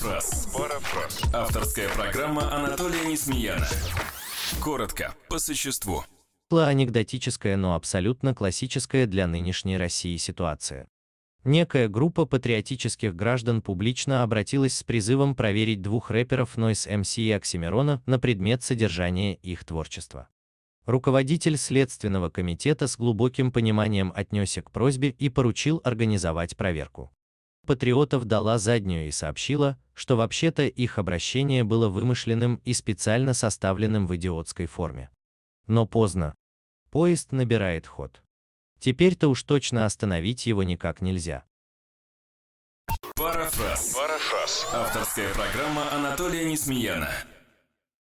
Парафраз. Парафраз. Авторская программа Анатолия Несмеяна. Коротко, по существу. анекдотическая, но абсолютно классическая для нынешней России ситуация. Некая группа патриотических граждан публично обратилась с призывом проверить двух рэперов Noise MC и Оксимирона на предмет содержания их творчества. Руководитель Следственного комитета с глубоким пониманием отнесся к просьбе и поручил организовать проверку. Патриотов дала заднюю и сообщила, что вообще-то их обращение было вымышленным и специально составленным в идиотской форме. Но поздно. Поезд набирает ход. Теперь-то уж точно остановить его никак нельзя. Парафраз. Парафраз. Авторская программа Анатолия Несмеяна.